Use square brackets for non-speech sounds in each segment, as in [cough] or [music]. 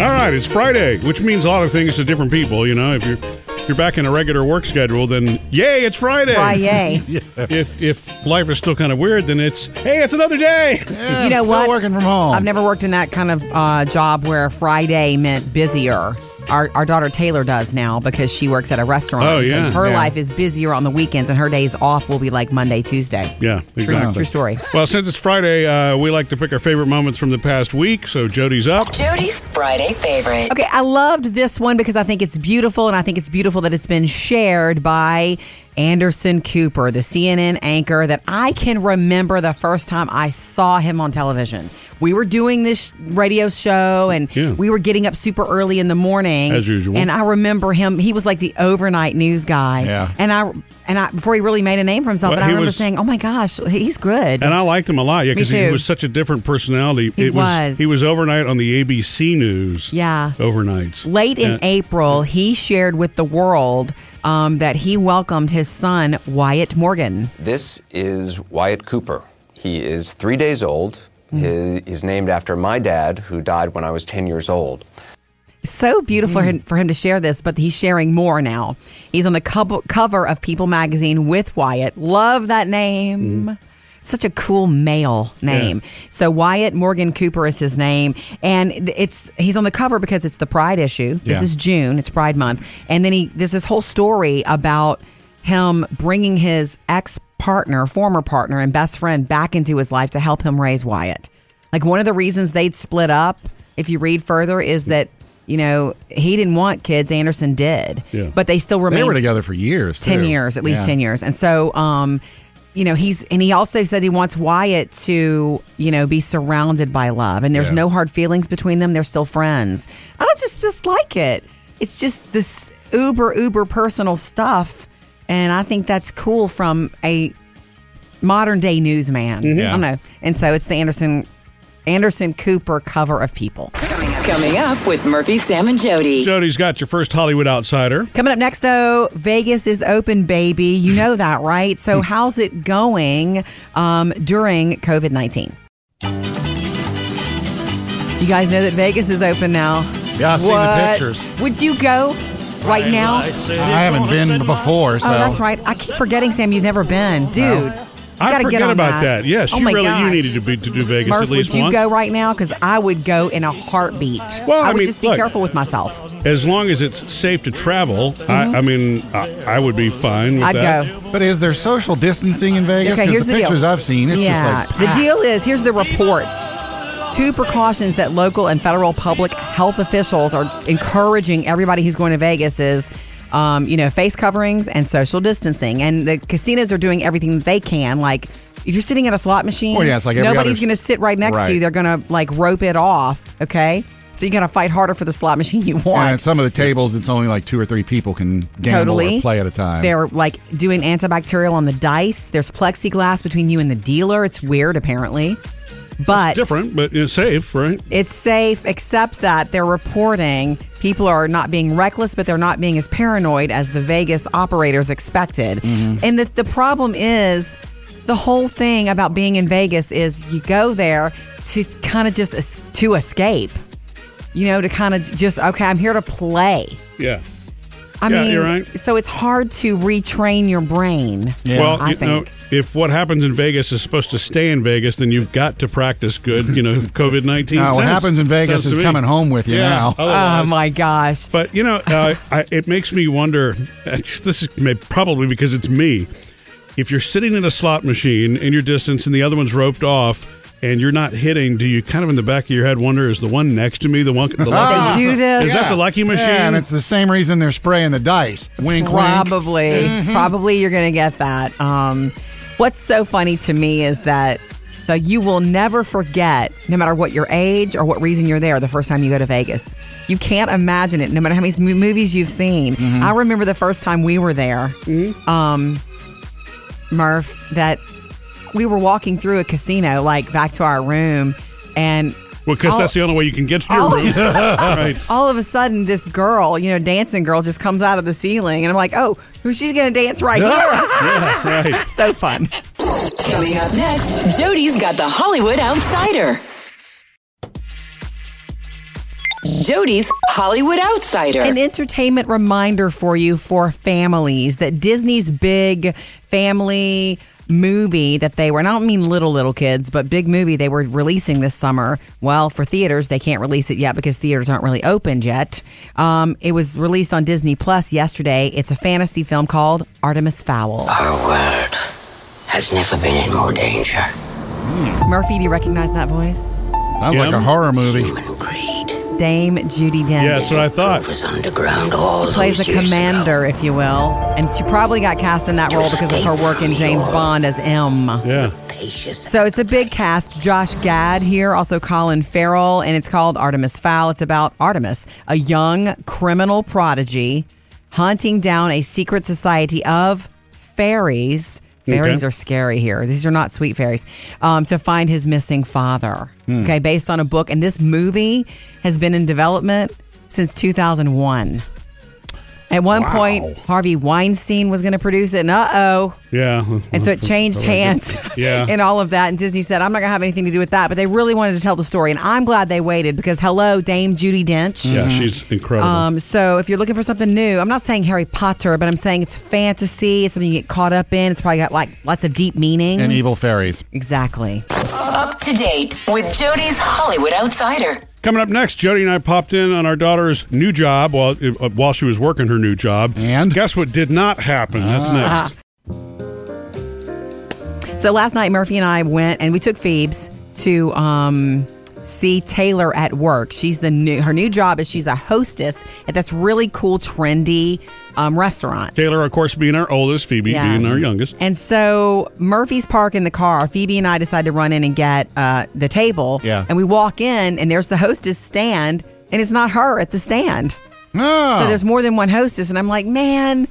All right, it's Friday, which means a lot of things to different people. You know, if you're if you're back in a regular work schedule, then yay, it's Friday. Why, yay. [laughs] If if life is still kind of weird, then it's hey, it's another day. Yeah, [laughs] You know I'm still what? working from home. I've never worked in that kind of uh, job where Friday meant busier. Our, our daughter Taylor does now because she works at a restaurant. Oh, and yeah. her Yeah. life is busier on the weekends, and her days off will be like Monday, Tuesday. Yeah, True, true story. Well, since it's Friday, uh, we like to pick our favorite moments from the past week. So Jody's up. Jody's Friday favorite. Okay, I loved this one because I think it's beautiful, and I think it's beautiful that it's been shared by Anderson Cooper, the CNN anchor that I can remember the first time I saw him on television. We were doing this radio show, and Yeah. we were getting up super early in the morning, As usual. And I remember him; he was like the overnight news guy, Yeah. And I and I before he really made a name for himself, Well, and I remember was- saying, "Oh my gosh, he's good." And I liked him a lot, yeah, because he was such a different personality. He it was. He was overnight on the ABC News. Yeah. overnights. Late in Yeah. April, he shared with the world um, that he welcomed his son, Wyatt Morgan. This is Wyatt Cooper. He is three days old. He- He's named after my dad, who died when I was 10 years old. So beautiful for, him, mm. for him to share this, but he's sharing more now. He's on the co- cover of People magazine with Wyatt. Love that name. Mm-hmm. Such a cool male name. So Wyatt Morgan Cooper is his name, and it's he's on the cover because it's the Pride issue. This Yeah. is June. It's Pride Month, and then he there's this whole story about him bringing his ex partner, former partner, and best friend back into his life to help him raise Wyatt. Like one of the reasons they'd split up, if you read further, is mm. that you know he didn't want kids. Anderson did, Yeah. but they still remained they were together for years. 10 years, at least Yeah. 10 years. And so, um, you know, he's, and he also said he wants Wyatt to, you know, be surrounded by love. And there's Yeah. no hard feelings between them. They're still friends. I don't just, just like it. It's just this uber, uber personal stuff. And I think that's cool from a modern day newsman. I Yeah. don't know. And so it's the Anderson, Anderson Cooper cover of People. Coming up with Murphy, Sam, and Jody. Jody's got your first Hollywood outsider. Coming up next, though, Vegas is open, baby. You know that, right? So, [laughs] how's it going um, during COVID 19? You guys know that Vegas is open now. Yeah, I've seen the pictures. Would you go right now? I haven't been before, so Oh, that's right. I keep forgetting, Sam, you've never been. Dude, you I gotta forget get on about that. Yes, oh you my really gosh. you needed to be to do Vegas Murph, at least would you once. go right now? Because I would go in a heartbeat. Well, I I would mean, just be look. careful with myself. As long as it's safe to travel, I, I mean, I, I would be fine with Mm-hmm. I'd that. go. But is there social distancing in Vegas? Okay, 'Cause here's the the deal. pictures I've seen, it's yeah, just like the deal is here's the report. Two precautions that local and federal public health officials are encouraging everybody who's going to Vegas is, um, you know, face coverings and social distancing. And the casinos are doing everything they can. Like, if you're sitting at a slot machine, Well, yeah, like nobody's other- going to sit right next to you. They're going to like rope it off. Okay, so you got to fight harder for the slot machine you want. And some of the tables, it's only like two or three people can gamble totally or play at a time. They're like doing antibacterial on the dice. There's plexiglass between you and the dealer. It's weird, apparently, but Different, but it's safe, right? it's safe. Except that they're reporting people are not being reckless, but they're not being as paranoid as the Vegas operators expected. Mm-hmm. And the the problem is. The whole thing about being in Vegas is you go there to kind of just to escape, you know, to kind of just okay, I'm here to play. Yeah. I Yeah, mean, you're right. so it's hard to retrain your brain. Yeah. Well, I you know, think. if what happens in Vegas is supposed to stay in Vegas, then you've got to practice good, you know, [laughs] COVID nineteen. No, what happens in Vegas is coming home with you yeah, now. Oh my gosh. But you know, uh, I, it makes me wonder. [laughs] uh, This is may- probably because it's me. If you're sitting in a slot machine in your distance and the other one's roped off, and you're not hitting, do you kind of in the back of your head wonder, is the one next to me the one? The lucky, do this? Is that the lucky machine? Yeah, and it's the same reason they're spraying the dice. Wink, wink. Probably. Mm-hmm. Probably you're going to get that. Um, what's so funny to me is that the, you will never forget, no matter what your age or what reason you're there, the first time you go to Vegas. You can't imagine it, no matter how many movies you've seen. Mm-hmm. I remember the first time we were there, um, Murph, that we were walking through a casino, like back to our room, and well, because that's the only way you can get to your all- room. [laughs] [laughs] right. all of a sudden this girl, you know, dancing girl just comes out of the ceiling and I'm like, oh, she's gonna dance right here. [laughs] Yeah, right. so fun. Coming up next, Jody's got the Hollywood Outsider. Jody's Hollywood Outsider. An entertainment reminder for you for families that Disney's big family movie that they were, and I don't mean little, little kids, but big movie they were releasing this summer. Well, for theaters, they can't release it yet because theaters aren't really opened yet. Um, it was released on Disney Plus yesterday. It's a fantasy film called Artemis Fowl. Our world has never been in more danger. Murphy, do you recognize that voice? Sounds Yeah. like a horror movie. Human greed Dame Judi Dench. Yeah, that's what I thought. was underground all She plays a commander, ago. if you will, and she probably got cast in that role because of her work in James Bond as M. Yeah. So it's a big cast. Josh Gad here, also Colin Farrell, and it's called Artemis Fowl. It's about Artemis, a young criminal prodigy hunting down a secret society of fairies. Fairies Okay. are scary here. These are not sweet fairies. Um, to find his missing father. Okay, based on a book. And this movie has been in development since 2001. At one point, Harvey Weinstein was going to produce it, and uh oh. Yeah. And so it changed [laughs] hands [laughs] Yeah. [laughs] and all of that. And Disney said, I'm not going to have anything to do with that. But they really wanted to tell the story. And I'm glad they waited because, hello, Dame Judi Dench. Yeah, she's incredible. Um, so if you're looking for something new, I'm not saying Harry Potter, but I'm saying it's fantasy. It's something you get caught up in. It's probably got like lots of deep meanings. And evil fairies. Exactly. Up to date with Jody's Hollywood Outsider. Coming up next, Jody and I popped in on our daughter's new job while uh, while she was working her new job. And? guess what did not happen? That's next. So last night, Murphy and I went and we took Phoebes to um, see Taylor at work. She's the new her new job is she's a hostess at this really cool, trendy um, restaurant. Taylor, of course, being our oldest, Phoebe Yeah. being our youngest. And so Murphy's parking the car. Phoebe and I decide to run in and get uh, the table. Yeah. And we walk in, and there's the hostess stand, and it's not her at the stand. Oh. So there's more than one hostess, and I'm like, man.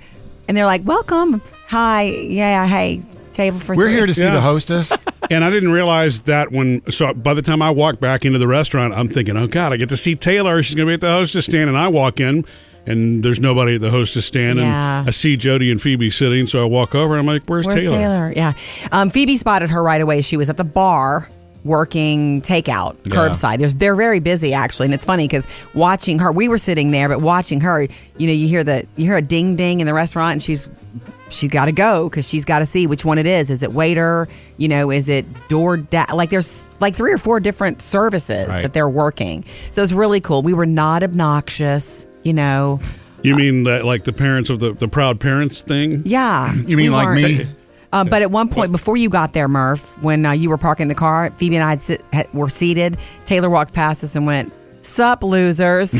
And they're like, welcome. Hi. Yeah. Hey. Table for We're three. here to see Yeah. the hostess. [laughs] And I didn't realize that when, so by the time I walked back into the restaurant, I'm thinking, oh God, I get to see Taylor. She's going to be at the hostess stand. And I walk in and there's nobody at the hostess stand. Yeah. And I see Jody and Phoebe sitting. So I walk over and I'm like, where's, Where's Taylor? Taylor? Yeah. Um, Phoebe spotted her right away. She was at the bar working takeout, Yeah. curbside. They're, they're very busy actually, and it's funny because watching her, we were sitting there, but watching her, you know, you hear the you hear a ding ding in the restaurant, and she's she's got to go because she's got to see which one it is. Is it waiter? You know, is it door? Da- like there's like three or four different services Right. that they're working. So it's really cool. We were not obnoxious. You know, You mean that like the parents of the, the proud parents thing? yeah. [laughs] You mean we like weren't- me? Um, but at one point, before you got there, Murph, when uh, you were parking the car, Phoebe and I had sit, had, were seated. Taylor walked past us and went, "Sup, losers." [laughs] [laughs]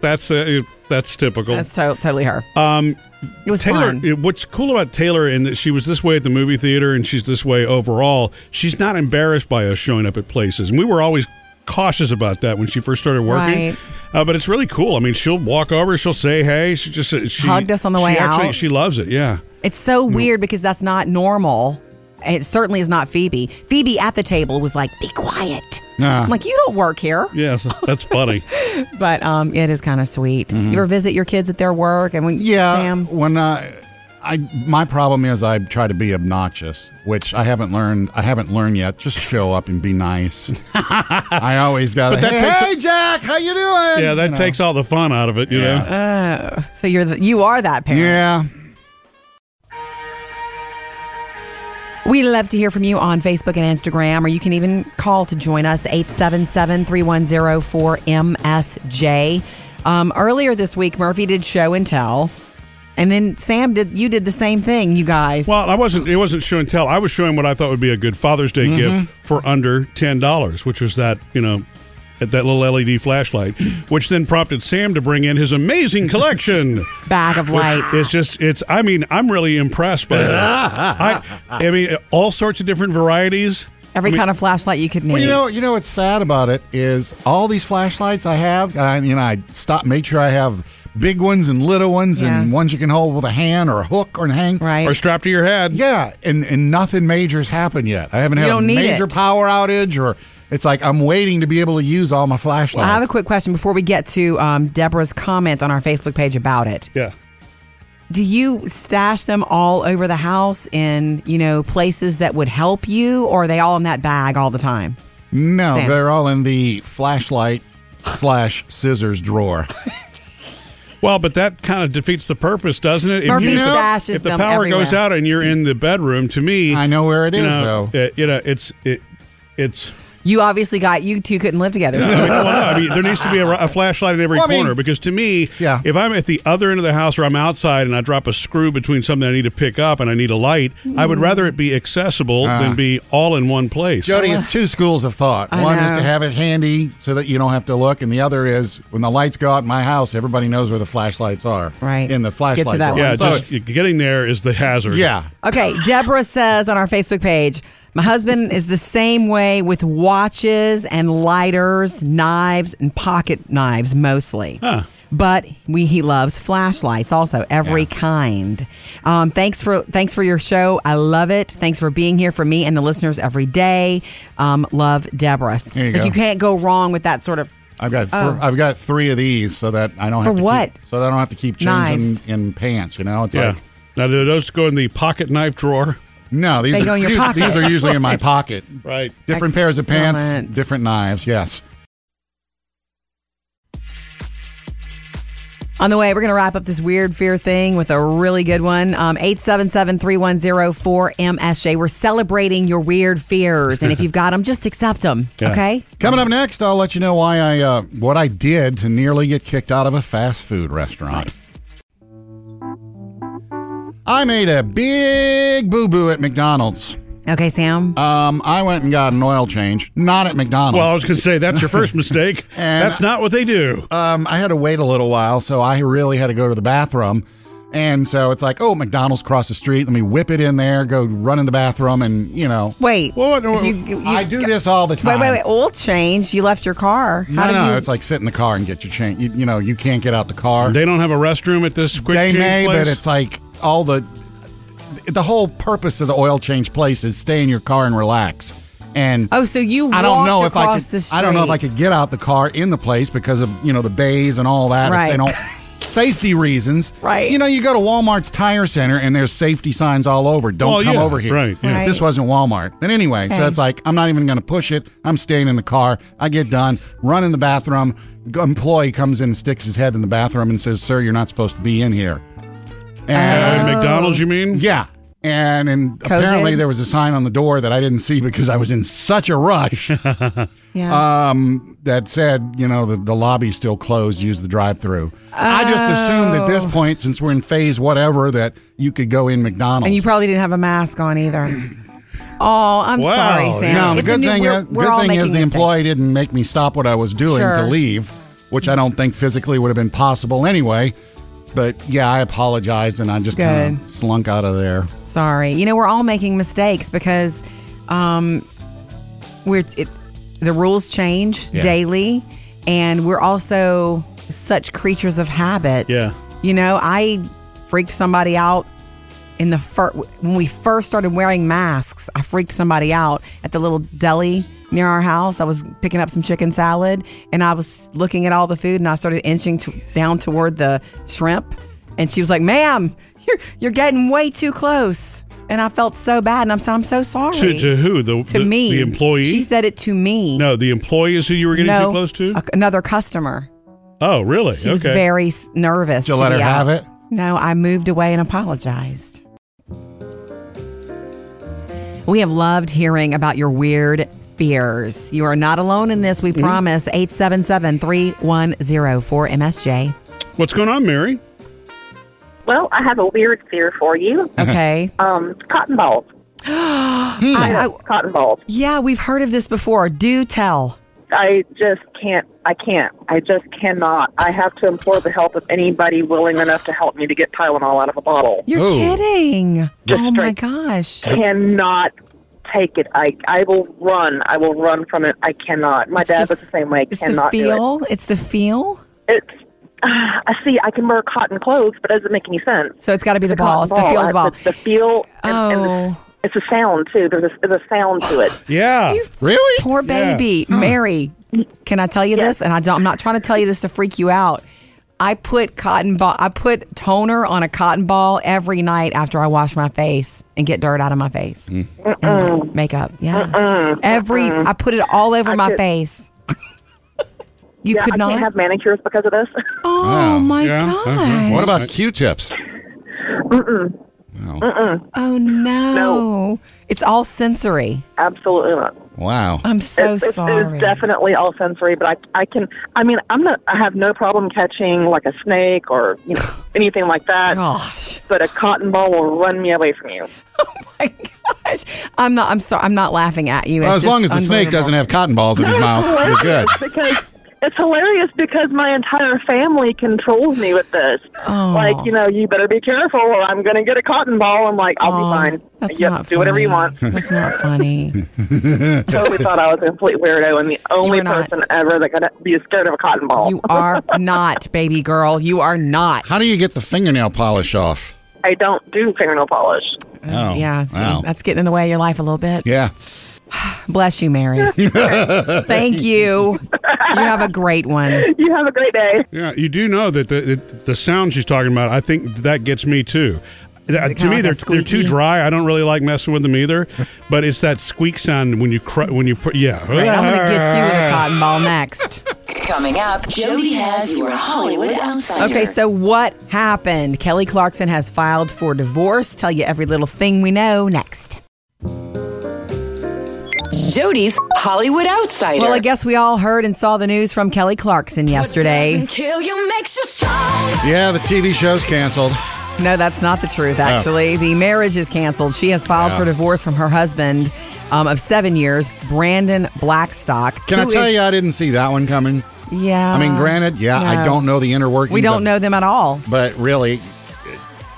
That's uh, that's typical. That's to- totally her. Um, It was Taylor, fun. what's cool about Taylor, in that she was this way at the movie theater, and she's this way overall. She's not embarrassed by us showing up at places, and we were always cautious about that when she first started working. Right. Uh, but it's really cool. I mean, she'll walk over, she'll say hey. She just uh, she Hugged us on the she way actually, out. She loves it. Yeah. It's so weird because that's not normal. It certainly is not Phoebe. Phoebe at the table was like, "Be quiet." Nah. I'm like, "You don't work here," Yeah, that's funny. [laughs] but um, it is kind of sweet. You ever visit your kids at their work? And when Yeah. Sam, When I, I, my problem is I try to be obnoxious, which I haven't learned. I haven't learned yet. Just show up and be nice. [laughs] I always got to. That Hey, takes hey, Jack, how you doing? Yeah, that You know. takes all the fun out of it. You Yeah. know. so you're the, you are that parent. Yeah. We'd love to hear from you on Facebook and Instagram, or you can even call to join us 877 310 4MSJ. Um, earlier this week, Murphy did show and tell. And then Sam did. You did the same thing, you guys. Well, I wasn't. It wasn't show and tell. I was showing what I thought would be a good Father's Day gift mm-hmm. for under ten dollars, which was that you know, that little LED flashlight, which then prompted Sam to bring in his amazing collection. [laughs] Bag of lights. It's just. It's. I mean, I'm really impressed by that. [laughs] I. I mean, all sorts of different varieties. Every I mean- kind of flashlight you could need. Well, you know, you know what's sad about it is all these flashlights I have. I, you know, I stop, make sure I have big ones and little ones, and ones you can hold with a hand or a hook or a hang. right. Or strapped to your head. Yeah, and and nothing major's happened yet. I haven't You had a major it. power outage, or it's like I'm waiting to be able to use all my flashlights. I have a quick question before we get to um, Deborah's comment on our Facebook page about it. Yeah. Do you stash them all over the house in, you know, places that would help you, or are they all in that bag all the time? No, Sam. they're all in the flashlight slash scissors drawer. [laughs] Well, but that kind of defeats the purpose, doesn't it? If, you- stashes if the them power goes out and you're in the bedroom, to me, I know where it is, you know, though. it- you know, it's it, it's. You obviously got you two couldn't live together. I mean, well, no, I mean, there needs to be a, a flashlight in every Well, I mean- corner because to me, Yeah. if I'm at the other end of the house or I'm outside and I drop a screw between something I need to pick up and I need a light, I would rather it be accessible than ah. be all in one place. Jody, it's two schools of thought. I One is to have it handy so that you don't have to look, and the other is when the lights go out in my house, everybody knows where the flashlights are. Right. In the flashlight Get to that one. yeah, So just getting there is the hazard. yeah. Okay, Deborah says on our Facebook page, my husband is the same way with watches and lighters, knives, and pocket knives mostly. Huh. But we he loves flashlights also, every kind. Um, thanks for thanks for your show. I love it. Thanks for being here for me and the listeners every day. Um, love Deborah. There you like go. you can't go wrong with that sort of I've got th- Oh. I've got three of these so that I don't have For to what? Keep, so that I don't have to keep changing Knives. in pants. You know, it's Yeah. like Now, do those go in the pocket knife drawer? No, these They are go in your these, pocket. these are usually in my [laughs] pocket. Right. Different pairs of pants, different knives. Yes. On the way, we're going to wrap up this weird fear thing with a really good one. Um, 877-310-4MSJ. We're celebrating your weird fears. And if you've got them, just accept them. Yeah. Okay? Coming up next, I'll let you know why I uh, what I did to nearly get kicked out of a fast food restaurant. I made a big boo boo at McDonald's. Okay, Sam. Um, I went and got an oil change, not at McDonald's. Well, I was going to say that's your first mistake. [laughs] And- that's not what they do. um, I had to wait a little while, so I really had to go to the bathroom. And so it's like, oh, McDonald's across the street. Let me whip it in there, go run in the bathroom, and you know, wait. Well, what- If you- you- I do this all the time. wait, wait. Wait. Oil change. You left your car. How No, do no, you? it's like sit in the car and get your change. You, you know, you can't get out the car. They don't have a restroom at this quick They may, place? but it's like all the the whole purpose of the oil change place is stay in your car and relax. And oh, so you I don't know if I could. the. I don't know if I could get out the car in the place because of you know the bays and all that. If Right. They [laughs] don't. Safety reasons, Right. You know, you go to Walmart's tire center and there's safety signs all over. Don't Well, come yeah, over here. right, yeah. Right. This wasn't Walmart. But anyway, so it's like I'm not even going to push it. I'm staying in the car. I get done, run in the bathroom. Employee comes in, and sticks his head in the bathroom, and says, "Sir, you're not supposed to be in here." And Uh, McDonald's, you mean? yeah. And and COVID? apparently there was a sign on the door that I didn't see because I was in such a rush [laughs] Yeah. um, that said, you know, the, the lobby's still closed, use the drive through. I just assumed at this point, since we're in phase whatever, that you could go in McDonald's. and you probably didn't have a mask on either. Oh, I'm Wow. sorry, Sam. no, the It's good new- thing, we're- is, we're good thing is the mistakes. employee didn't make me stop what I was doing Sure. to leave, which I don't think physically would have been possible anyway. But yeah, I apologized and I just kind of slunk out of there. Sorry. You know, we're all making mistakes because um, we're it, the rules change Yeah. daily, and we're also such creatures of habit. Yeah. You know, I freaked somebody out in the fir- when we first started wearing masks. I freaked somebody out at the little deli near our house. I was picking up some chicken salad, and I was looking at all the food, and I started inching to, down toward the shrimp, and she was like, "Ma'am, you're you're getting way too close." And I felt so bad, and I'm so I'm so sorry. To, to who? The, To the, me, The employee? She said it to me. no, the employee is who you were getting no, too close to? a- another customer. oh, really? She okay. was very nervous. Did you to let her be have it? No, I moved away and apologized. We have loved hearing about your weird fears. You are not alone in this, we mm-hmm. promise. 877 310 4MSJ. What's going on, Mary? Well, I have a weird fear for you. Uh-huh. Okay. Um, cotton balls. [gasps] Hmm. I, I, Cotton balls. yeah, we've heard of this before. Do tell. I just can't. I can't. I just cannot. I have to implore the help of anybody willing enough to help me to get Tylenol out of a bottle. You're Ooh. kidding. Just oh my straight- gosh. Cannot take it. I I will run. I will run from it. I cannot. My dad the- was the same way. It's the Cannot do feel. It's the feel. it. It's. Uh, [sighs] I see. I can wear cotton clothes, but it doesn't make any sense. So it's got to be the, cotton ball. It's the feel of the I- ball. The, the feel. And, and Oh. the, it's a sound too. There's a, there's a sound to it. [sighs] Yeah. You, Really? Poor Yeah. baby. Mary, can I tell you Yes. this? And I don't, I'm not trying to tell you this to freak you out. I put cotton ball. I put toner on a cotton ball every night after I wash my face and get dirt out of my face Mm. and makeup. Yeah, every I put it all over I my could- face. [laughs] you yeah, could I not. can't have manicures because of this. [laughs] oh Wow. my Yeah, gosh! uh-huh. What about Q-tips? Oh no. no. It's all sensory. Absolutely not. Wow. I'm so it's, it's- sorry. It's definitely all sensory, but I, I can. I mean, I'm not. I have no problem catching like a snake or you know [sighs] anything like that. Gosh. But a cotton ball will run me away from you. [laughs] Oh my gosh. I'm not I'm sorry. I'm not laughing at you. Well, as long as the snake doesn't have cotton balls in his mouth, [laughs] you're good. because it's hilarious because my entire family controls me with this. Oh. Like, you know, you better be careful or I'm going to get a cotton ball. I'm like, I'll Oh, be fine. That's Yep, not do whatever you funny. want. [laughs] That's not funny. [laughs] totally thought I was a complete weirdo and the only are not. person ever that could be scared of a cotton ball. You are [laughs] not, baby girl. You are not. How do you get the fingernail polish off? I don't do fingernail polish. Oh, yeah, see, wow. that's getting in the way of your life a little bit. Yeah. [sighs] Bless you, Mary. [laughs] Thank you. [laughs] You have a great one. You have a great day. Yeah, you do know that the it, the sound she's talking about. I think that gets me too. That- to me, kinda they're they're too dry. I don't really like messing with them either. [laughs] but it's that squeak sound when you cr- when you put yeah. Right, I'm going to get you with a cotton ball next. Coming up, Jody has your Hollywood Outsider. Okay, so what happened? Kelly Clarkson has filed for divorce. Tell you every little thing we know next. Jody's Hollywood Outsider. Well, I guess we all heard and saw the news from Kelly Clarkson yesterday. Kill you makes you. Yeah, the TV show's canceled. No, that's not the truth, actually. The marriage is canceled. She has filed Yeah. for divorce from her husband um, of seven years, Brandon Blackstock. Can I tell is- you, I didn't see that one coming. Yeah. I mean, granted, yeah, I don't know the inner workings. We don't of- know them at all. But really,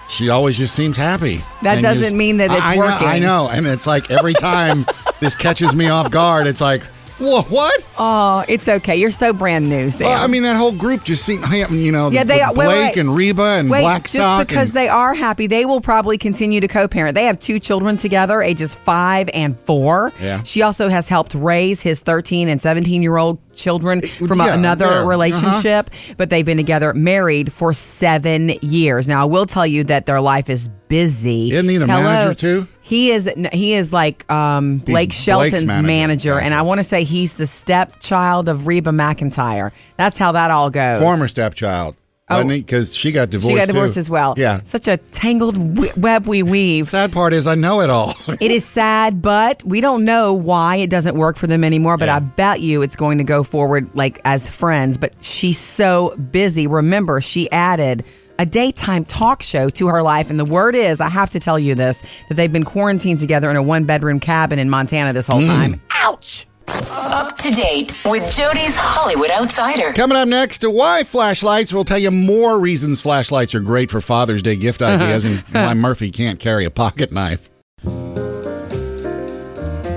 she always just seems happy. That And doesn't just- mean that it's I, I know- working. I know, and it's like every time [laughs] this catches me off guard, it's like, wha- what? Oh, it's okay. You're so brand new, Sam. Well, I mean, that whole group just seemed, you know, Yeah, they are- wait, Blake wait. and Reba and Wait, Blackstock. just because and, they are happy, they will probably continue to co-parent. They have two children together, ages five and four. Yeah. She also has helped raise his 13 and 17 year old children from yeah, another there. Uh-huh. relationship, but they've been together, married for seven years. Now, I will tell you that their life is busy. Isn't he the manager, too? He is. He is like um, Blake Shelton's manager. manager, and I want to say he's the stepchild of Reba McEntire. That's how that all goes. former stepchild. Oh. He? Because she got divorced. Oh. She got divorced too. as well. Yeah. Such a tangled web we weave. Sad part is I know it all. [laughs] It is sad, but we don't know why it doesn't work for them anymore. But Yeah. I bet you it's going to go forward like as friends. But she's so busy. Remember, she added a daytime talk show to her life. And the word is, I have to tell you this, that they've been quarantined together in a one bedroom cabin in Montana this whole mm. time. Ouch. Up to date with Jody's Hollywood Outsider. Coming up next, why flashlights. We'll tell you more reasons flashlights are great for Father's Day gift uh-huh. ideas and [laughs] why Murphy can't carry a pocket knife.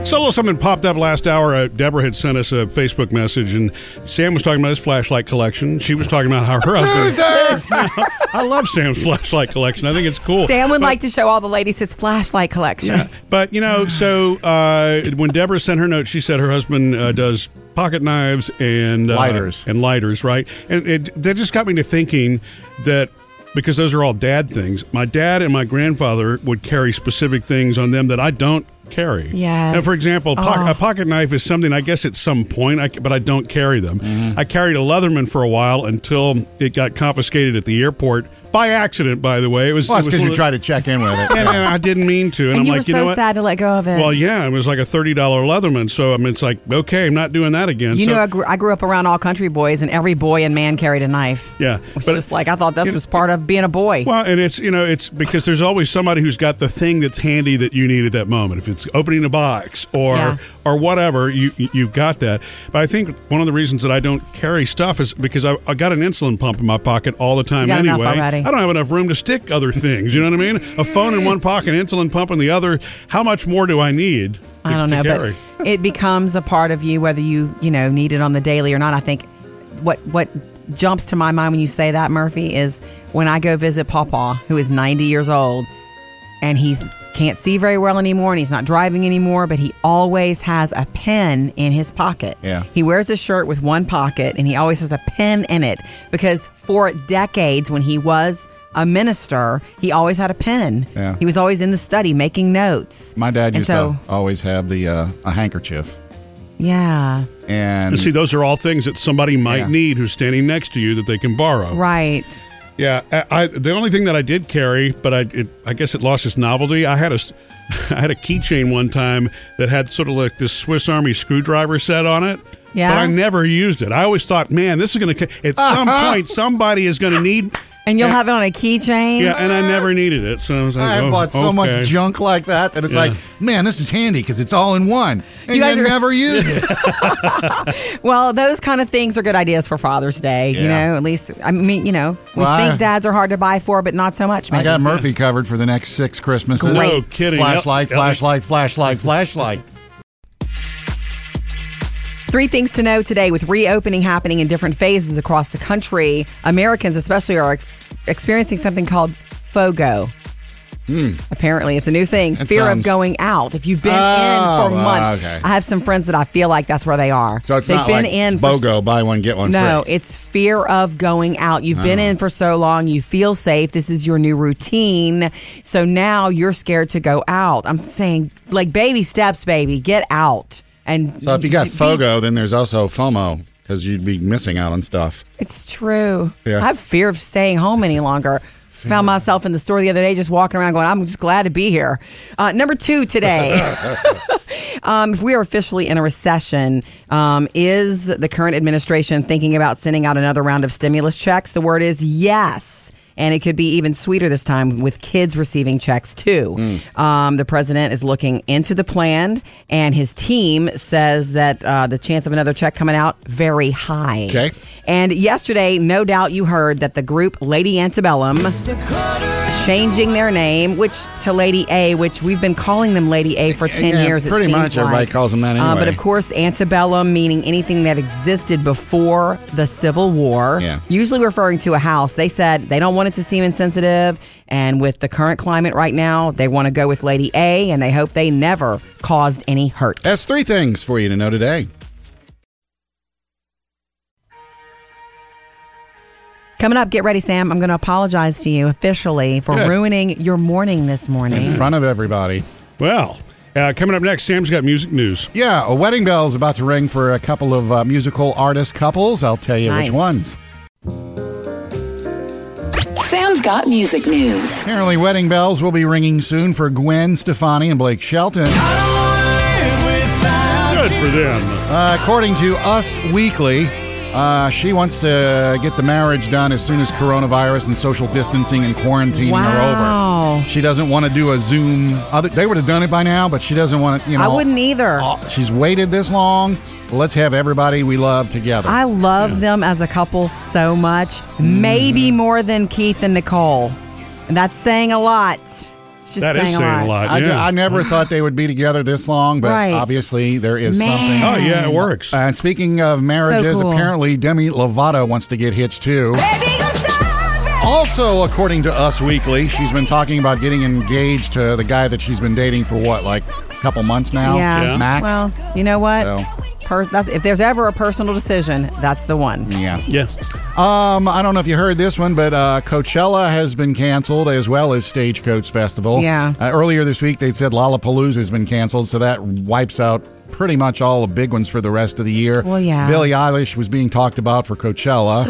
So a little something popped up last hour. Uh, Deborah had sent us a Facebook message, and Sam was talking about his flashlight collection. She was talking about how her husband. [laughs] I love Sam's flashlight collection. I think it's cool. Sam would like to show all the ladies his flashlight collection. But you know, so uh, when Deborah sent her note, she said her husband uh, does pocket knives and uh, Lighters. and lighters, right? And it, that just got me to thinking that because those are all dad things. My dad and my grandfather would carry specific things on them that I don't carry. Yes. Now, for example, po- Oh. a pocket knife is something I guess at some point, I, c- but I don't carry them. Mm-hmm. I carried a Leatherman for a while until it got confiscated at the airport by accident. By the way, it was Well, that's because one you tried to check in with it. [laughs] and, and I didn't mean to, and, And I'm you like, were you so know what? sad to let go of it. Well, yeah, it was like a thirty dollar Leatherman. So I mean, it's like okay, I'm not doing that again. you so, know, I grew, I grew up around all country boys, and every boy and man carried a knife. yeah, It's just like I thought this was part of being a boy. Well, and it's you know it's because there's always somebody who's got the thing that's handy that you need at that moment. If it's opening a box or Yeah. or whatever, you you- you've got that. But I think one of the reasons that I don't carry stuff is because I, I got an insulin pump in my pocket all the time You got enough anyway. I don't have enough room to stick other things. You know what I mean? A phone in one pocket, insulin pump in the other. How much more do I need? To, I don't know, but it becomes a part of you whether you you know need it on the daily or not. I think what what jumps to my mind when you say that Murphy is when I go visit Papa, who is ninety years old, and he's can't see very well anymore and he's not driving anymore, but he always has a pen in his pocket. Yeah. He wears a shirt with one pocket and he always has a pen in it because for decades when he was a minister, he always had a pen. Yeah. He was always in the study making notes. My dad And used so, to always have the uh, a handkerchief, Yeah. and See, those are all things that somebody might Yeah. need who's standing next to you that they can borrow. Right. Yeah, I, I, the only thing that I did carry, but I, it, I guess it lost its novelty. I had a, [laughs] I had a keychain one time that had sort of like this Swiss Army screwdriver set on it. Yeah? but I never used it. I always thought, man, this is going to at some uh-huh. point somebody is going to need. And you'll have it on a keychain. Yeah, and I never needed it. So I was like, I oh, bought so okay. much junk like that that it's Yeah. like, man, this is handy because it's all in one, and You you, guys are- never [laughs] use it. Well, those kind of things are good ideas for Father's Day. You know, at least I mean, you know, we Well, I- think dads are hard to buy for, but not so much. Maybe. I got Murphy covered for the next six Christmases. Great. No kidding. Flashlight, Yep, yep. flashlight, flashlight, flashlight. Three things to know today with reopening happening in different phases across the country. Americans, especially, are experiencing something called FOGO. Hmm. Apparently, it's a new thing. That Fear sounds- of going out. If you've been in Oh, for months, okay. I have some friends that I feel like that's where they are. So it's They've not been like in for BOGO, buy one get one No, free. it's fear of going out. You've been oh. in for so long, you feel safe. This is your new routine. So now you're scared to go out. I'm saying, like, baby steps, baby, get out. And So if you got FOGO, then there's also FOMO because you'd be missing out on stuff. It's true. Yeah. I have fear of staying home any longer. Found myself in the store the other day just walking around going, I'm just glad to be here. Uh, number two today. [laughs] um, if we are officially in a recession, um, is the current administration thinking about sending out another round of stimulus checks? The word is yes. And it could be even sweeter this time with kids receiving checks too. Um, the president is looking into the plan, and his team says that uh, the chance of another check coming out very high. Okay. And yesterday, no doubt you heard that the group Lady Antebellum changing their name, which to Lady A, which we've been calling them Lady A for ten Yeah, years. pretty much everybody like. calls them that Uh, but of course, antebellum meaning anything that existed before the Civil War. Yeah. Usually referring to a house. They said they don't want it to seem insensitive, and with the current climate right now, they want to go with Lady A, and they hope they never caused any hurt. That's three things for you to know today. Coming up, get ready, Sam. I'm going to apologize to you officially for Good. ruining your morning this morning. In front of everybody. Well, uh, coming up next, Sam's got music news. Yeah, a wedding bell is about to ring for a couple of uh, musical artist couples. I'll tell you Nice. which ones. Sam's got music news. Apparently, wedding bells will be ringing soon for Gwen Stefani and Blake Shelton. Good for them. Uh, according to Us Weekly, uh, she wants to get the marriage done as soon as coronavirus and social distancing and quarantining are over. She doesn't want to do a Zoom. Other, they would have done it by now, but she doesn't want to. You know, I wouldn't either. Oh, she's waited this long. Let's have everybody we love together. I love them as a couple so much, maybe Mm-hmm. more than Keith and Nicole. And that's saying a lot. It's just That saying, is a, saying lot. a lot. I, yeah. I never [laughs] thought they would be together this long, but Right. obviously there is Man. something. oh, yeah, it works. And speaking of marriages, cool. apparently Demi Lovato wants to get hitched too. Also, according to Us Weekly, she's been talking about getting engaged to the guy that she's been dating for what, like a couple months now? Yeah. Yeah. Max? Well, you know what? So- Per- that's, if there's ever a personal decision, that's the one. yeah. yeah. Um, I don't know if you heard this one, but uh, Coachella has been canceled as well as Stagecoach Festival. Yeah. Uh, earlier this week, they said Lollapalooza has been canceled, so that wipes out pretty much all the big ones for the rest of the year. Well, yeah. Billie Eilish was being talked about for Coachella.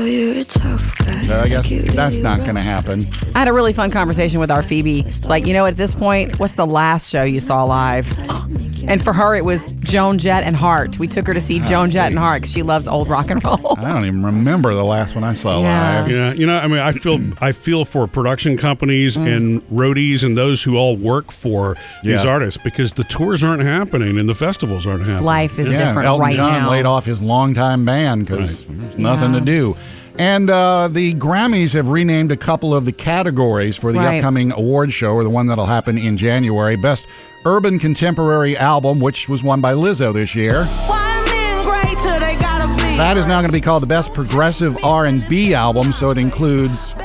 So I guess that's not going to happen. I had a really fun conversation with our Phoebe. It's like, you know, at this point, what's the last show you saw live? And for her, it was Joan Jett and Hart. We took her to see Joan Jett and Hart because she loves old rock and roll. I don't even remember the last one I saw Yeah. live. Yeah, you know, I mean, I feel I feel for production companies Mm. and roadies and those who all work for these artists because the tours aren't happening and the festivals aren't happening. Life is Yeah, different Elton right John now. laid off his longtime band because there's nothing Yeah. to do. And uh, the Grammys have renamed a couple of the categories for the Right. upcoming award show, or the one that'll happen in January. Best Urban Contemporary Album, which was won by Lizzo this year. That is now going to be called the Best Progressive R&B Album, so it includes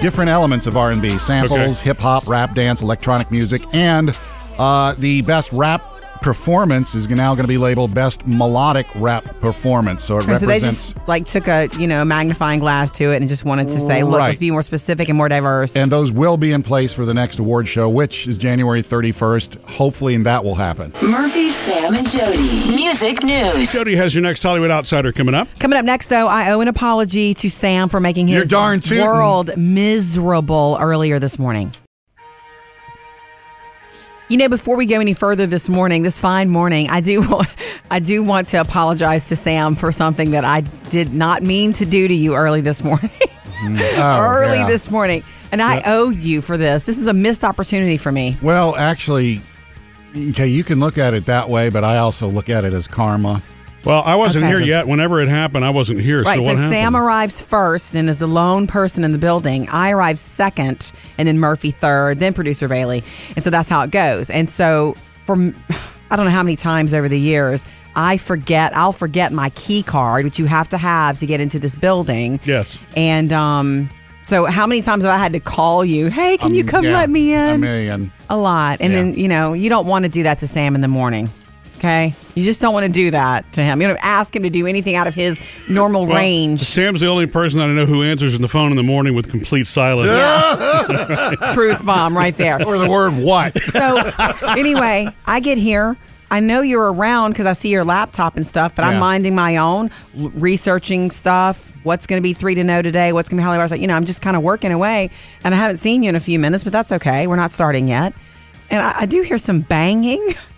different elements of R&B, samples, Okay. hip hop, rap, dance, electronic music, and uh, the best rap performance is now going to be labeled best melodic rap performance. So it Okay, so they just like took a you know magnifying glass to it and just wanted to say, look, Right. let's be more specific and more diverse. and those will be in place for the next award show, which is January 31st. Hopefully, and that will happen. Murphy, Sam, and Jody. Music news. Jody has your next Hollywood Outsider coming up. Coming up next, though, I owe an apology to Sam for making You're his darn tootin'. world miserable earlier this morning. You know, before we go any further this morning, this fine morning, I do, [laughs] I do want to apologize to Sam for something that I did not mean to do to you early this morning. Mm. [laughs] Oh, early yeah. this morning, and I owe you for this. This is a missed opportunity for me. Well, actually, okay, you can look at it that way, but I also look at it as karma. Well, I wasn't Okay. here yet. Whenever it happened, I wasn't here. Right. So So, happened? Sam arrives first and is the lone person in the building. I arrive second, and then Murphy third, then producer Bailey, and so that's how it goes. And so from [sighs] I don't know how many times over the years I forget. I'll forget my key card, which you have to have to get into this building. Yes. And um. So how many times have I had to call you? Hey, can you Um, come yeah, let me A in? million. a lot. And Yeah. then, you know, you don't want to do that to Sam in the morning. Okay? You just don't want to do that to him. You don't ask him to do anything out of his normal Well, range. Sam's the only person that I know who answers in the phone in the morning with complete silence. [laughs] Truth bomb right there. Or the word what? So, anyway, I get here. I know you're around because I see your laptop and stuff, but I'm minding my own, l- researching stuff. What's going to be three to know today? What's going to be Hollywood? Outsider? You know, I'm just kind of working away, and I haven't seen you in a few minutes, but that's okay. We're not starting yet. And I, I do hear some banging [laughs]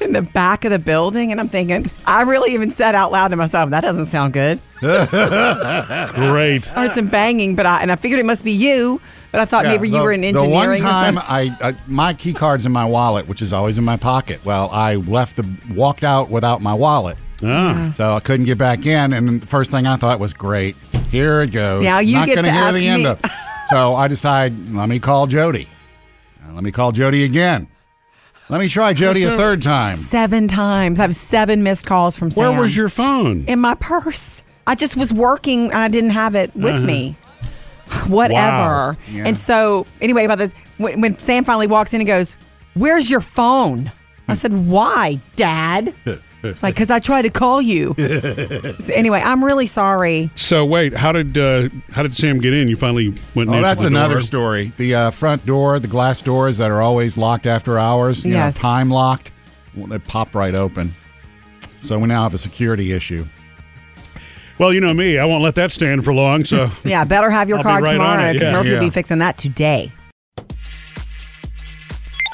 in the back of the building, and I'm thinking, I really even said out loud to myself, that doesn't sound good. [laughs] Great. I heard some banging, but I and I figured it must be you, but I thought Yeah, maybe you the- were in The engineering one or time something. I, I my key card's in my wallet, which is always in my pocket. Well, I left the walked out without my wallet, Ah. so I couldn't get back in. And the first thing I thought was, "Great, here it goes." Now you Not get gonna to hear ask the end me- of. So I decide, let me call Jody. Uh, Let me call Jody again. Let me try Jody a third time. seven times. I have seven missed calls from Sam. Where was your phone? in my purse. I just was working and I didn't have it with uh-huh. me. [sighs] Whatever. Wow. Yeah. And so, anyway, about this, when, when Sam finally walks in and goes, Where's your phone? I said, Why, Dad? [laughs] It's like, Because I tried to call you. So [laughs] anyway, I'm really sorry. So wait, how did uh, how did Sam get in? You finally went. and Oh, answered that's the another door? story. The uh, front door, the glass doors that are always locked after hours, you Yes. know, time locked, well, they pop right open. So we now have a security issue. Well, you know me, I won't let that stand for long. So [laughs] Yeah, better have your I'll be card right on tomorrow it, because yeah. Murphy will be fixing that today.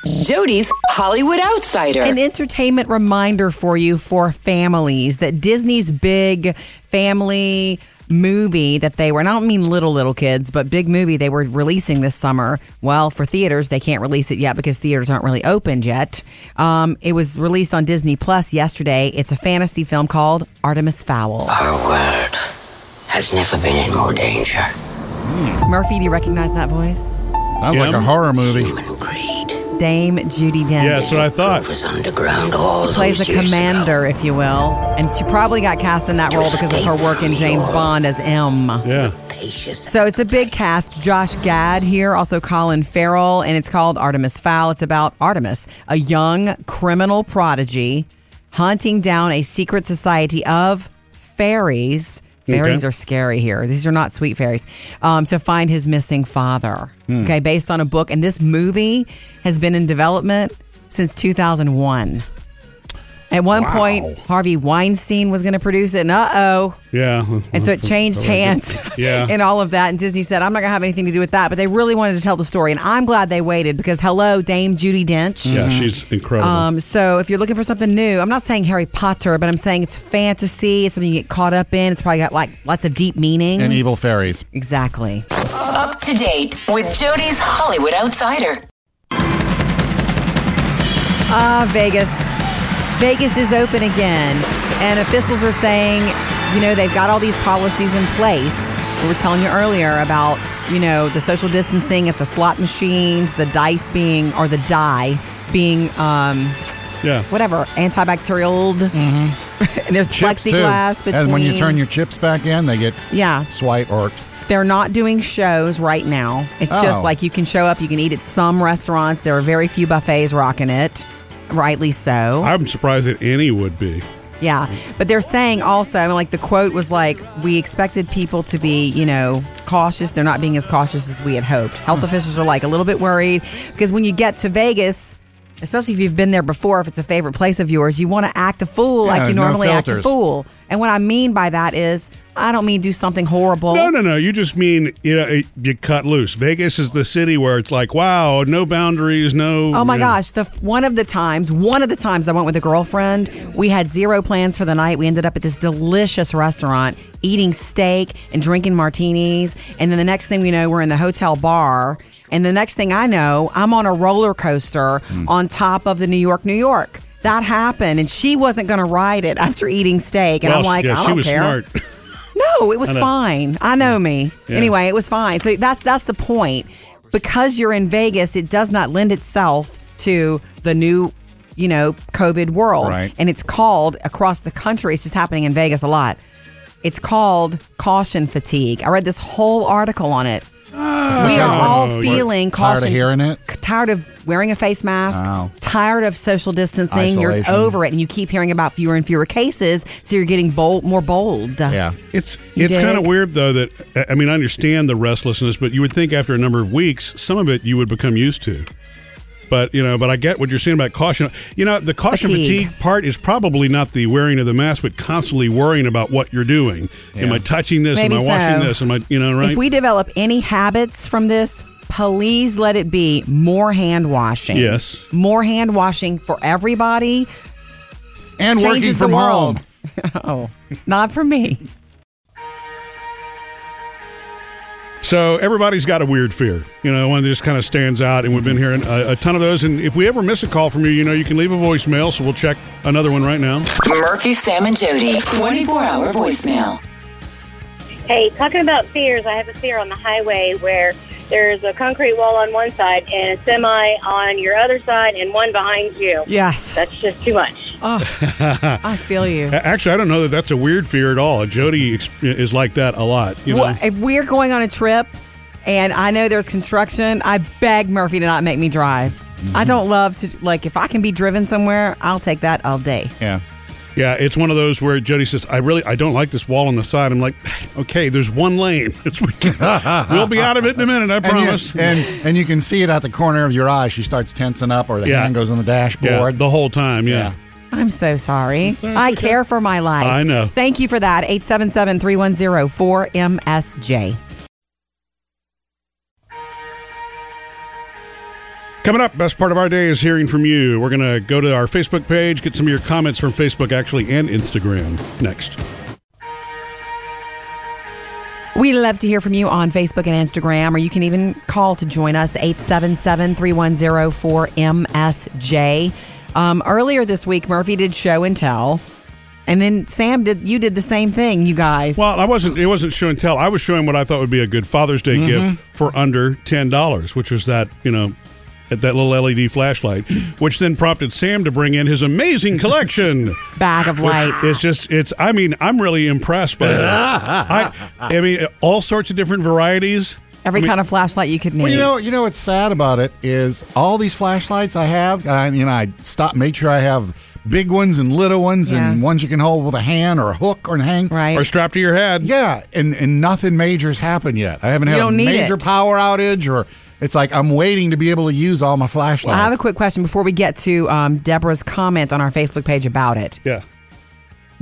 Jody's Hollywood Outsider. An entertainment reminder for you for families that Disney's big family movie that they were, and I don't mean little, little kids, but big movie they were releasing this summer. Well, for theaters, they can't release it yet because theaters aren't really opened yet. Um, it was released on Disney Plus yesterday. It's a fantasy film called Artemis Fowl. Our world has never been in more danger. Murphy, do you recognize that voice? Sounds Yeah. like a horror movie. Human greed Dame Judi Dench. yeah, that's what I thought. was underground all She plays a commander, ago. if you will, and she probably got cast in that role because of her work in James Bond as M. Yeah. So it's a big cast. Josh Gad here, also Colin Farrell, and it's called Artemis Fowl. It's about Artemis, a young criminal prodigy hunting down a secret society of fairies. Fairies Okay. are scary here. These are not sweet fairies. Um, to find his missing father. Okay, based on a book, and this movie has been in development since 2001. At one point, Harvey Weinstein was going to produce it, and uh oh, Yeah. and so it changed [laughs] hands [laughs] Yeah. [laughs] and all of that. And Disney said, I'm not going to have anything to do with that. But they really wanted to tell the story. And I'm glad they waited because, hello, Dame Judi Dench. Yeah, she's incredible. Um, so if you're looking for something new, I'm not saying Harry Potter, but I'm saying it's fantasy. It's something you get caught up in. It's probably got like lots of deep meaning. And evil fairies. Exactly. Up to date with Jody's Hollywood Outsider. Ah, Vegas. Vegas is open again. And officials are saying, you know, they've got all these policies in place. We were telling you earlier about, you know, the social distancing at the slot machines, the dice being, or the die being, um, yeah. whatever, antibacterial. [laughs] And there's Chips, too. plexiglass between. And when you turn your chips back in, they get yeah, swipe or they're not doing shows right now. It's just Oh. like you can show up, you can eat at some restaurants. There are very few buffets rocking it. Rightly so. I'm surprised that any would be. Yeah. But they're saying also, I mean, like the quote was like, we expected people to be, you know, cautious. They're not being as cautious as we had hoped. Health hmm. officials are like a little bit worried because when you get to Vegas, especially if you've been there before, if it's a favorite place of yours, you want to act a fool Yeah, like you no normally act a fool. And what I mean by that is, I don't mean do something horrible. No, no, no. You just mean you know it- you cut loose. Vegas is the city where it's like, wow, no boundaries, no. Oh my you know. gosh! The one of the times, one of the times I went with a girlfriend, we had zero plans for the night. We ended up at this delicious restaurant eating steak and drinking martinis, and then the next thing we know, we're in the hotel bar. And the next thing I know, I'm on a roller coaster Hmm. on top of the New York, New York. That happened, and she wasn't going to ride it after eating steak. And Well, I'm like, yeah, I don't was care. [laughs] No, it was I fine. I know me. Yeah. Anyway, it was fine. So that's that's the point. Because you're in Vegas, it does not lend itself to the new, you know, COVID world. Right. And it's called across the country. It's just happening in Vegas a lot. It's called caution fatigue. I read this whole article on it. We are all we're feeling tired of hearing it. Tired of wearing a face mask. Oh. Tired of social distancing. You're over it, and you keep hearing about fewer and fewer cases. So you're getting bold, more bold. Yeah. It's You it's kind of weird though that I mean I understand the restlessness, but you would think after a number of weeks, some of it you would become used to. But you know, but I get what you're saying about caution. You know, the caution Fatigue. fatigue, part is probably not the wearing of the mask, but constantly worrying about what you're doing. Am I touching this? Maybe Am I washing this? Am I you know right? If we develop any habits from this, please let it be more hand washing. Yes. More hand washing for everybody. And working Changes the from world. home. [laughs] Oh, not for me. So everybody's got a weird fear, you know, one that just kind of stands out, and we've been hearing a, a ton of those. And if we ever miss a call from you, you know, you can leave a voicemail. So we'll check another one right now. Murphy, Sam, and Jody. 24 hour voicemail. Hey, talking about fears, I have a fear on the highway where there's a concrete wall on one side and a semi on your other side and one behind you. Yes. That's just too much. Oh, [laughs] I feel you. Actually, I don't know that that's a weird fear at all. Jody is like that a lot. You know, Well, if we're going on a trip and I know there's construction, I beg Murphy to not make me drive. Mm-hmm. I don't love to, like, if I can be driven somewhere, I'll take that all day. Yeah. Yeah, it's one of those where Jody says, "I really, I don't like this wall on the side." I'm like, [laughs] "Okay, there's one lane. [laughs] It's, we'll be out of it in a minute. I And you, promise." and and you can see it at the corner of your eye. She starts tensing up, or the Yeah. hand goes on the yeah, dashboard. the whole time. Yeah. Yeah. I'm so sorry. That's I care for my life. I know. Thank you for that. 877 310 4MSJ. Coming up, best part of our day is hearing from you. We're going to go to our Facebook page, get some of your comments from Facebook, actually, and Instagram next. We love to hear from you on Facebook and Instagram, or you can even call to join us 877 310 4MSJ. Um, earlier this week, Murphy did show and tell. And then Sam did. You did the same thing, you guys. Well, I wasn't. It wasn't show and tell. I was showing what I thought would be a good Father's Day gift for under ten dollars, which was that you know, at that little LED flashlight, which then prompted Sam to bring in his amazing collection. [laughs] Bag of lights. It's just. It's. I mean, I'm really impressed by that. [laughs] I. I mean, all sorts of different varieties. Every I mean- kind of flashlight you could need. Well, you know, you know what's sad about it is all these flashlights I have. I, you know, I stop, make sure I have big ones and little ones, and ones you can hold with a hand or a hook or a hang. right. Or strapped to your head. Yeah, and and nothing major's happened yet. I haven't You had a major it. power outage, or it's like I'm waiting to be able to use all my flashlights. I have a quick question before we get to um, Deborah's comment on our Facebook page about it. Yeah.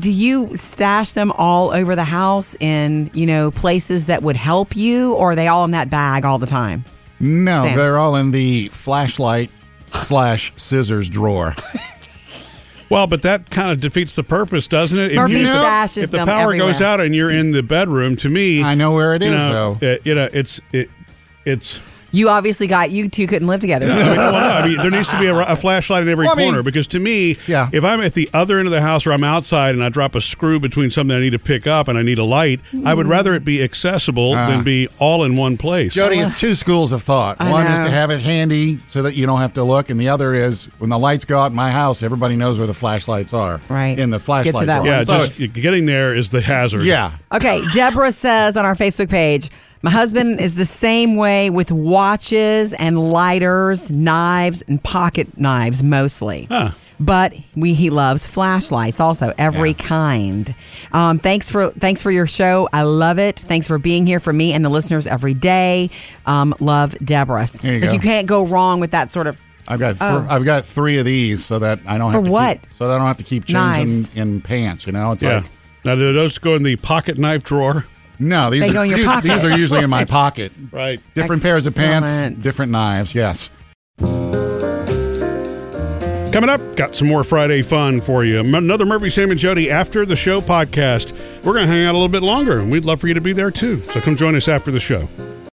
Do you stash them all over the house in, you know, places that would help you, or are they all in that bag all the time? no, Sam. they're all in the flashlight slash scissors drawer. Well, but that kind of defeats the purpose, doesn't it? If, Murphy you- stashes if the them power goes out and you're in the bedroom, to me, I know where it is. you know, though. uh, you know, it's it, it's You obviously got you two couldn't live together. I mean, well, no, I mean, there needs to be a, a flashlight in every Well, I mean- corner because to me, Yeah. if I'm at the other end of the house or I'm outside and I drop a screw between something I need to pick up and I need a light, I would rather it be accessible than ah. be all in one place. Jody, it's two schools of thought. I One is to have it handy so that you don't have to look, and the other is when the lights go out in my house, everybody knows where the flashlights are. Right. In the flashlight. Get to that drawer. one. yeah, So just getting there is the hazard. yeah. Okay, Deborah says on our Facebook page, my husband is the same way with watches and lighters, knives, and pocket knives mostly. Huh. But we he loves flashlights also, every kind. Um, thanks for thanks for your show. I love it. Thanks for being here for me and the listeners every day. Um, love Deborah. There you like go. you can't go wrong with that sort of I've got th- Oh. I've got three of these so that I don't have For to what? Keep, so that I don't have to keep changing Knives. in pants. You know, it's Yeah. like Now, do those go in the pocket knife drawer? No, these They are go in your these, pocket. these are usually in my [laughs] pocket. Right. Different pairs of pants, different knives. Yes. Coming up, got some more Friday fun for you. Another Murphy, Sam, and Jody after the show podcast. We're going to hang out a little bit longer, and we'd love for you to be there too. So come join us after the show.